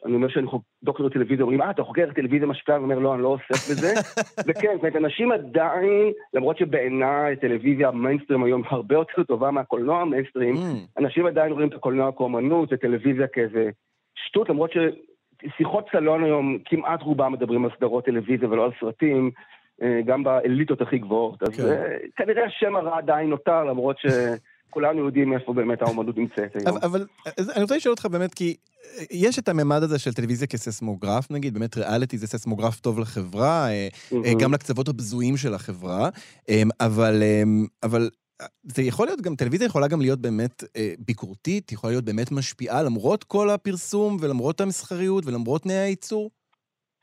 אני אומר שאני דוקטור טלוויזיה, אומרים, אה, אתה חוקר טלוויזיה משפיעה? אני אומר, לא, אני לא עוסק בזה. [laughs] וכן, זאת אומרת, אנשים עדיין, למרות שבעיניי טלוויזיה המיינסטרים היום [laughs] הרבה יותר טובה מהקולנוע המיינסטרים, אנשים עדיין רואים את הקולנוע כאומנות, וטלוויזיה כאיזה שטות, למרות ששיחות סלון היום, כמעט רובם מדברים על סדרות טלוויזיה ולא על סרטים. גם באליטות הכי גבוהות. אז כנראה השם הרע עדיין נותר, למרות ש... [laughs] כולנו יודעים איפה באמת האומנות נמצאת היום. אבל אני רוצה לשאול אותך באמת, כי יש את הממד הזה של טלוויזיה כססמוגרף, נגיד, באמת ריאליטי זה ססמוגרף טוב לחברה, גם לקצוות הבזויים של החברה, אבל, אבל זה יכול להיות גם, טלוויזיה יכולה גם להיות באמת ביקורתית, יכולה להיות באמת משפיעה למרות כל הפרסום ולמרות המסחריות ולמרות תנאי הייצור.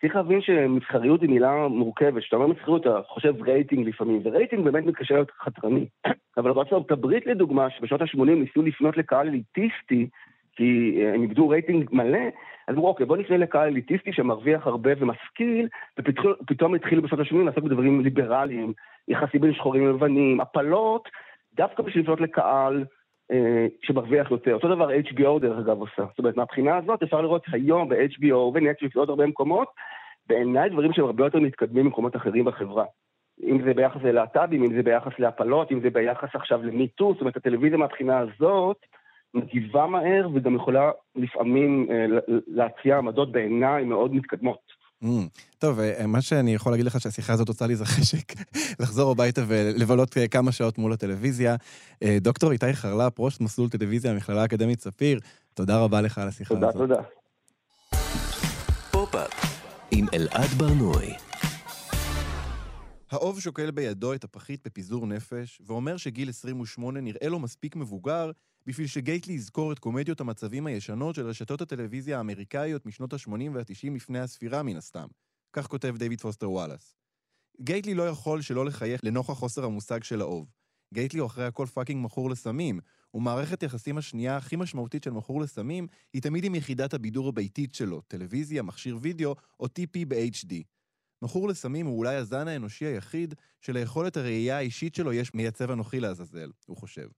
צריך להבין שמסחריות היא מילה מורכבת. כשאתה אומר מסחריות, אתה חושב רייטינג לפעמים, ורייטינג באמת מתקשה להיות חתרני. [clears throat] אבל בארצות הברית, לדוגמה, שבשנות ה-80 ניסו לפנות לקהל אליטיסטי, כי הם איבדו רייטינג מלא, אז אמרו, אוקיי, בוא נפנה לקהל אליטיסטי שמרוויח הרבה ומשכיל, ופתאום התחילו בשנות ה-80 לעסוק בדברים ליברליים, יחסים בין שחורים ולבנים, הפלות, דווקא בשביל לפנות לקהל שמרוויח יותר. אותו דבר HBO דרך אגב עושה. זאת אומרת, מהבחינה הזאת אפשר לראות היום ב-HBO ונטפליקס ועוד הרבה מקומות, בעיניי דברים שהם הרבה יותר מתקדמים במקומות אחרים בחברה. אם זה ביחס ללהט"בים, אם זה ביחס להפלות, אם זה ביחס עכשיו למיטו, זאת אומרת, הטלוויזיה מהבחינה הזאת מגיבה מהר וגם יכולה לפעמים להציע עמדות בעיניי מאוד מתקדמות. טוב, מה שאני יכול להגיד לך שהשיחה הזאת עושה לי איזה חשק [laughs] לחזור הביתה ולבלות כמה שעות מול הטלוויזיה. דוקטור איתי חרלפ, ראש מסלול טלוויזיה במכללה האקדמית ספיר, תודה רבה לך על השיחה הזאת. תודה, תודה. עם אלעד ברנועי. האוב שוקל בידו את הפחית בפיזור נפש, ואומר שגיל 28 נראה לו מספיק מבוגר בשביל שגייטלי יזכור את קומדיות המצבים הישנות של רשתות הטלוויזיה האמריקאיות משנות ה-80 וה-90 לפני הספירה מן הסתם. כך כותב דיוויד פוסטר וואלאס. גייטלי לא יכול שלא לחייך לנוכח חוסר המושג של האוב. גייטלי הוא אחרי הכל fucking מכור לסמים, ומערכת יחסים השנייה הכי משמעותית של מכור לסמים היא תמיד עם יחידת הבידור הביתית שלו, טלוויזיה, מכשיר וידאו או TP ב-HD. מכור לסמים הוא אולי הזן האנושי היחיד שליכולת הראייה האישית שלו יש מייצב אנכי לעזאזל, הוא חושב.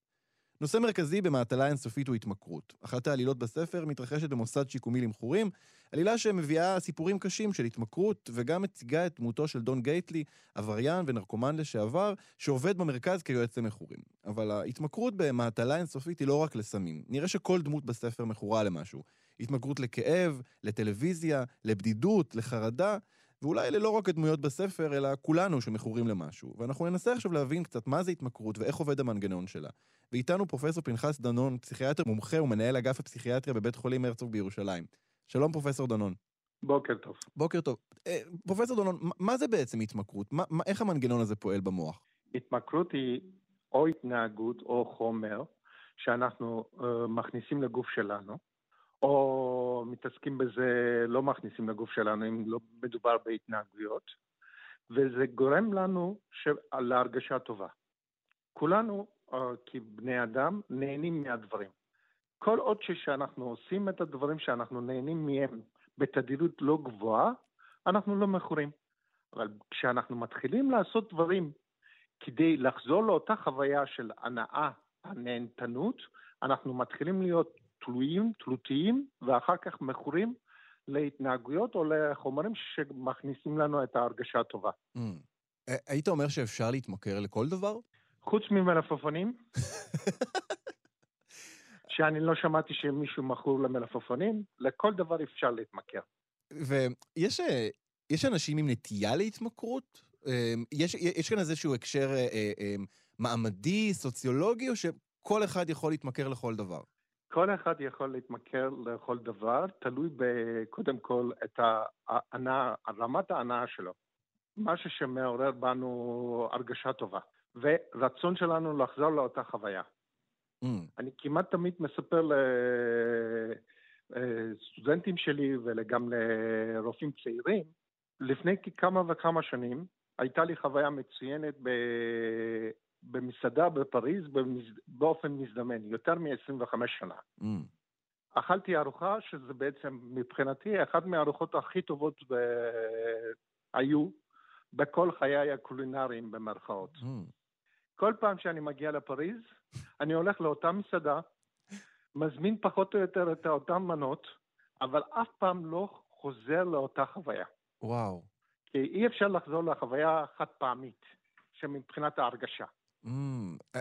נושא מרכזי במעטלה אינסופית הוא התמכרות. אחת העלילות בספר מתרחשת במוסד שיקומי למכורים, עלילה שמביאה סיפורים קשים של התמכרות, וגם מציגה את דמותו של דון גייטלי, עבריין ונרקומן לשעבר, שעובד במרכז כיועץ למכורים. אבל ההתמכרות במעטלה אינסופית היא לא רק לסמים. נראה שכל דמות בספר מכורה למשהו. התמכרות לכאב, לטלוויזיה, לבדידות, לחרדה, ואולי אלה לא רק הדמויות בספר, אלא כולנו שמכורים למשהו. ואנחנו ננסה עכשיו להבין קצת מה זה התמכרות ואיך עובד המנגנון שלה. ואיתנו פרופסור פנחס דנון, פסיכיאטר מומחה ומנהל אגף הפסיכיאטריה בבית חולים הרצוג בירושלים. שלום פרופסור דנון. בוקר טוב. בוקר טוב. אה, פרופסור דנון, מה זה בעצם התמכרות? מה, מה, איך המנגנון הזה פועל במוח? התמכרות היא או התנהגות או חומר שאנחנו uh, מכניסים לגוף שלנו, או מתעסקים בזה, לא מכניסים לגוף שלנו, אם לא מדובר בהתנהגויות, וזה גורם לנו. להרגשה טובה. כולנו, uh, כבני אדם, נהנים מהדברים. כל עוד שאנחנו עושים את הדברים שאנחנו נהנים מהם בתדירות לא גבוהה, אנחנו לא מכורים. אבל כשאנחנו מתחילים לעשות דברים כדי לחזור לאותה חוויה של הנאה, הנהנתנות, אנחנו מתחילים להיות תלויים, תלותיים, ואחר כך מכורים להתנהגויות או לחומרים שמכניסים לנו את ההרגשה הטובה. Mm. היית אומר שאפשר להתמכר לכל דבר? חוץ ממלפפונים. [laughs] שאני לא שמעתי שמישהו מכור למלפפונים, לכל דבר אפשר להתמכר. ויש יש אנשים עם נטייה להתמכרות? יש, יש כאן איזשהו הקשר אה, אה, מעמדי, סוציולוגי, או שכל אחד יכול להתמכר לכל דבר? כל אחד יכול להתמכר לכל דבר, תלוי קודם כל את ההנאה, רמת ההנאה שלו. משהו שמעורר בנו הרגשה טובה, ורצון שלנו לחזור לאותה חוויה. Mm. אני כמעט תמיד מספר לסטודנטים שלי וגם לרופאים צעירים, לפני כמה וכמה שנים הייתה לי חוויה מצוינת ב... במסעדה בפריז באופן מזדמן, יותר מ-25 שנה. Mm. אכלתי ארוחה שזה בעצם מבחינתי אחת מהארוחות הכי טובות ב... היו בכל חיי הקולינריים במרכאות. Mm. כל פעם שאני מגיע לפריז, אני הולך לאותה מסעדה, מזמין פחות או יותר את אותן מנות, אבל אף פעם לא חוזר לאותה חוויה. וואו. כי אי אפשר לחזור לחוויה חד פעמית, שמבחינת ההרגשה. Mm,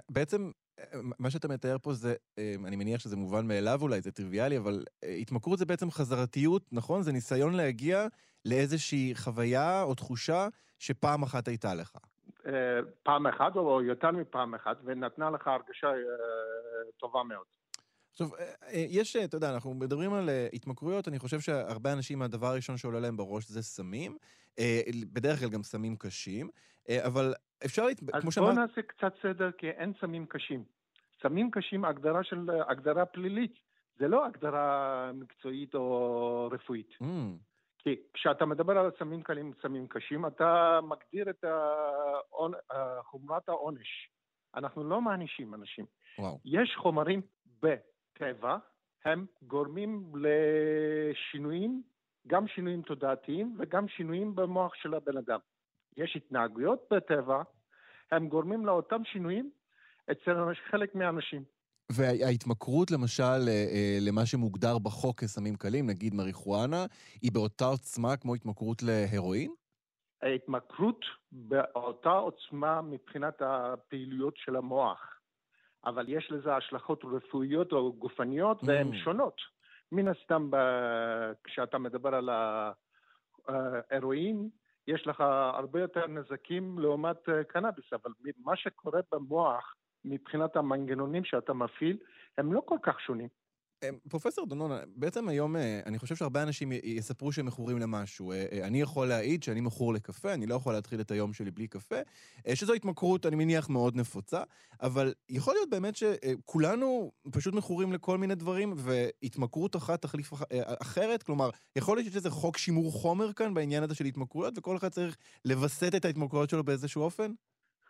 בעצם, מה שאתה מתאר פה זה, אני מניח שזה מובן מאליו אולי, זה טריוויאלי, אבל התמכרות זה בעצם חזרתיות, נכון? זה ניסיון להגיע לאיזושהי חוויה או תחושה שפעם אחת הייתה לך. פעם אחת או יותר מפעם אחת, ונתנה לך הרגשה טובה מאוד. עכשיו, יש, אתה יודע, אנחנו מדברים על התמכרויות, אני חושב שהרבה אנשים, הדבר הראשון שעולה להם בראש זה סמים, בדרך כלל גם סמים קשים, אבל אפשר, להת... כמו שאמרת... אז בואו נעשה קצת סדר, כי אין סמים קשים. סמים קשים, הגדרה של, הגדרה פלילית, זה לא הגדרה מקצועית או רפואית. Mm. כי כשאתה מדבר על סמים קלים וסמים קשים, אתה מגדיר את חומרת העונש. אנחנו לא מענישים אנשים. וואו. יש חומרים בטבע, הם גורמים לשינויים, גם שינויים תודעתיים וגם שינויים במוח של הבן אדם. יש התנהגויות בטבע, הם גורמים לאותם שינויים אצל חלק מהאנשים. וההתמכרות למשל אה, אה, למה שמוגדר בחוק כסמים קלים, נגיד מריחואנה, היא באותה עוצמה כמו התמכרות להרואין? ההתמכרות באותה עוצמה מבחינת הפעילויות של המוח, אבל יש לזה השלכות רפואיות או גופניות mm. והן שונות. מן הסתם, כשאתה מדבר על ההרואין, יש לך הרבה יותר נזקים לעומת אה, קנאביס, אבל מה שקורה במוח מבחינת המנגנונים שאתה מפעיל, הם לא כל כך שונים. אה, פרופסור דונון, בעצם היום אה, אני חושב שהרבה אנשים יספרו שהם מכורים למשהו. אה, אני יכול להעיד שאני מכור לקפה, אני לא יכול להתחיל את היום שלי בלי קפה, שזו התמכרות, אני מניח, מאוד נפוצה, אבל יכול להיות באמת שכולנו פשוט מכורים לכל מיני דברים, והתמכרות אחת תחליף אחרת, כלומר, יכול להיות שיש איזה חוק שימור חומר כאן בעניין הזה של התמכרויות, וכל אחד צריך לווסת את ההתמכרויות שלו באיזשהו אופן?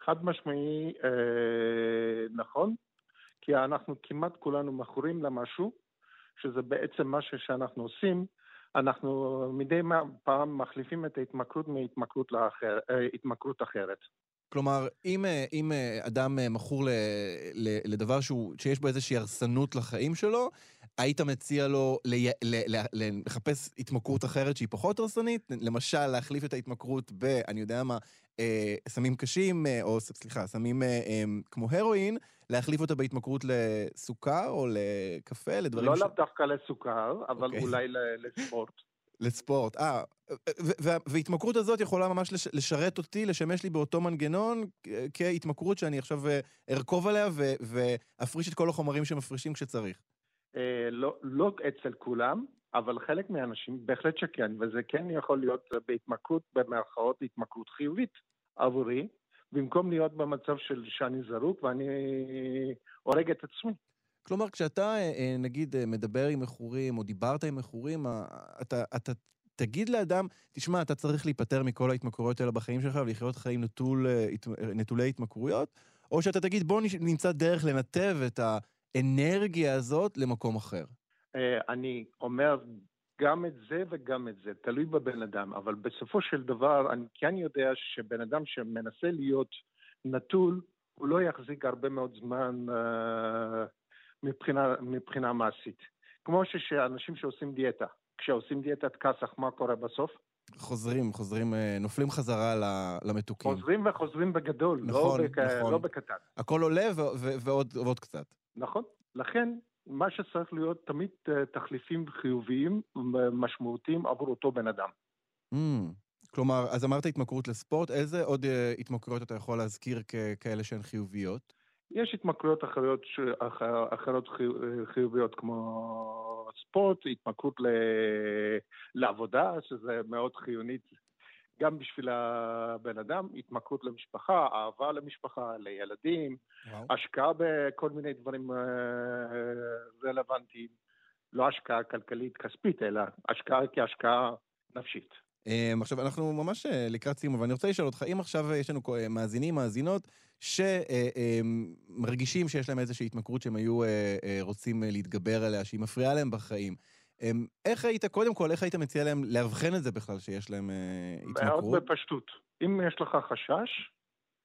חד משמעי אה, נכון, כי אנחנו כמעט כולנו מכורים למשהו, שזה בעצם משהו שאנחנו עושים אנחנו מדי פעם מחליפים את ההתמכרות מהתמכרות לאחר, אחרת. כלומר, אם, אה, אם אה, אדם אה, מכור ל, ל, לדבר שהוא, שיש בו איזושהי הרסנות לחיים שלו, היית מציע לו לי, ל, ל, ל, לחפש התמכרות אחרת שהיא פחות הרסנית? למשל, להחליף את ההתמכרות ב, אני יודע מה, אה, סמים קשים, אה, או סליחה, סמים אה, אה, כמו הרואין, להחליף אותה בהתמכרות לסוכר או לקפה, לדברים לא ש... לאו דווקא לסוכר, אבל אוקיי. אולי לספורט. לספורט. אה, וההתמכרות הזאת יכולה ממש לש- לשרת אותי, לשמש לי באותו מנגנון כהתמכרות שאני עכשיו אה, ארכוב עליה ו- ואפריש את כל החומרים שמפרישים כשצריך. אה, לא, לא אצל כולם, אבל חלק מהאנשים בהחלט שכן, וזה כן יכול להיות בהתמכרות, במרכאות התמכרות חיובית עבורי, במקום להיות במצב של שאני זרוק ואני הורג את עצמי. כלומר, כשאתה, אה, אה, נגיד, אה, מדבר עם מכורים, או דיברת עם מכורים, אתה, אתה תגיד לאדם, תשמע, אתה צריך להיפטר מכל ההתמכרויות האלה בחיים שלך ולחיות חיים נטול, נטולי התמכרויות, או שאתה תגיד, בוא נמצא דרך לנתב את האנרגיה הזאת למקום אחר. אני אומר גם את זה וגם את זה, תלוי בבן אדם, אבל בסופו של דבר אני כן יודע שבן אדם שמנסה להיות נטול, הוא לא יחזיק הרבה מאוד זמן אה, מבחינה, מבחינה מעשית. כמו שאנשים שעושים דיאטה, כשעושים דיאטת כסח, מה קורה בסוף? חוזרים, חוזרים, אה, נופלים חזרה למתוקים. חוזרים וחוזרים בגדול, נכון, לא, בק... נכון. לא בקטן. הכל עולה ו- ו- ועוד, ועוד קצת. נכון. לכן, מה שצריך להיות תמיד אה, תחליפים חיוביים משמעותיים עבור אותו בן אדם. Mm. כלומר, אז אמרת התמכרות לספורט, איזה עוד אה, התמכרויות אתה יכול להזכיר ככאלה שהן חיוביות? יש התמכרויות אחרות, ש... אח... אחרות חיו... חיוביות כמו ספורט, התמכרות ל... לעבודה, שזה מאוד חיונית גם בשביל הבן אדם, התמכרות למשפחה, אהבה למשפחה, לילדים, וואו. השקעה בכל מיני דברים אה, רלוונטיים, לא השקעה כלכלית כספית, אלא השקעה כהשקעה נפשית. Um, עכשיו, אנחנו ממש אה, לקראת סיום, אבל אני רוצה לשאול אותך, אם עכשיו יש לנו אה, מאזינים, מאזינות, שמרגישים שיש להם איזושהי התמכרות שהם היו רוצים להתגבר עליה, שהיא מפריעה להם בחיים, אמ, איך היית, קודם כל, איך היית מציע להם לאבחן את זה בכלל, שיש להם אה, מאוד התמכרות? בפשטות. אם יש לך חשש,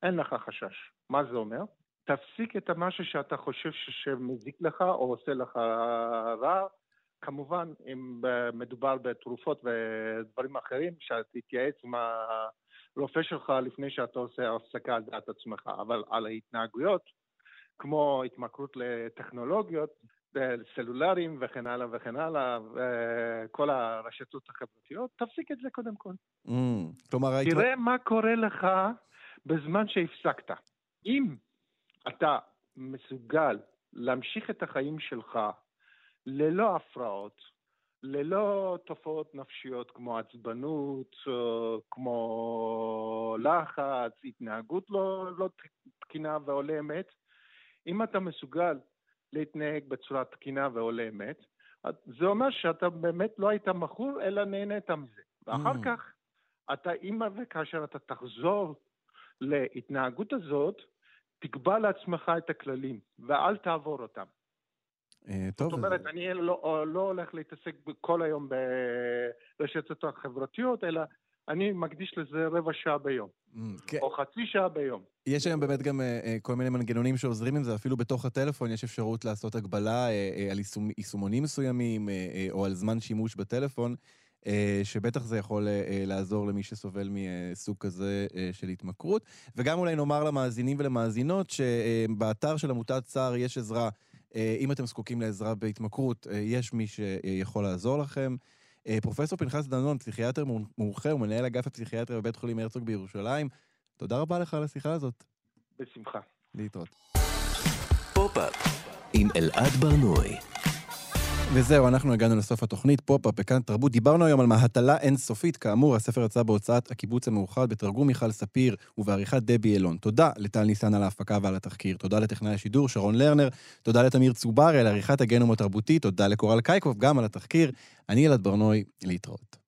אין לך חשש. מה זה אומר? תפסיק את המשהו שאתה חושב שמזיק לך או עושה לך רע. כמובן, אם אה, מדובר בתרופות ודברים אחרים, שתתייעץ עם הרופא שלך לפני שאתה עושה הפסקה על דעת עצמך. אבל על ההתנהגויות, כמו התמכרות לטכנולוגיות, סלולריים וכן הלאה וכן הלאה, וכל הרשתות החברתיות, תפסיק את זה קודם כל. Mm, כלומר, תראה מה קורה לך בזמן שהפסקת. אם אתה מסוגל להמשיך את החיים שלך ללא הפרעות, ללא תופעות נפשיות כמו עצבנות, אה, כמו לחץ, התנהגות לא, לא תקינה והולמת, אם אתה מסוגל להתנהג בצורה תקינה והולמת, זה אומר שאתה באמת לא היית מכור, אלא נהנית מזה. ואחר Mm. כך, אתה, אם וכאשר אתה תחזור להתנהגות הזאת, תקבע לעצמך את הכללים, ואל תעבור אותם. אה, טוב, זאת אומרת, אני לא, לא הולך להתעסק כל היום ברשתות החברתיות, אלא אני מקדיש לזה רבע שעה ביום. או חצי שעה ביום. יש היום באמת גם אה, אה, כל מיני מנגנונים שעוזרים עם זה, אפילו בתוך הטלפון יש אפשרות לעשות הגבלה אה, על יישומ- יישומונים מסוימים, או על זמן שימוש בטלפון, שבטח זה יכול לעזור למי שסובל מסוג כזה של התמכרות. וגם אולי נאמר למאזינים ולמאזינות שבאתר של עמותת צער יש עזרה. אם אתם זקוקים לעזרה בהתמכרות, יש מי שיכול לעזור לכם. אה, פרופסור פנחס דנון, פסיכיאטר מומחה ומנהל אגף הפסיכיאטריה בבית חולים הרצוג בירושלים, תודה רבה לך על השיחה הזאת. בשמחה. להתראות. פופ-אפ עם אלעד ברנועי. וזהו, אנחנו הגענו לסוף התוכנית, פופ-אפ בכאן תרבות. דיברנו היום על מהתלה אינסופית. כאמור, הספר יצא בהוצאת הקיבוץ המאוחד, בתרגום מיכל ספיר ובעריכת דבי אילון. תודה לטל ניסן על ההפקה ועל התחקיר. תודה לטכנאי השידור שרון לרנר. תודה לתמיר צוברי על עריכת הגנום התרבותי. תודה לקורל קייקוב גם על התחקיר. אני אלעד ברנועי, להתראות.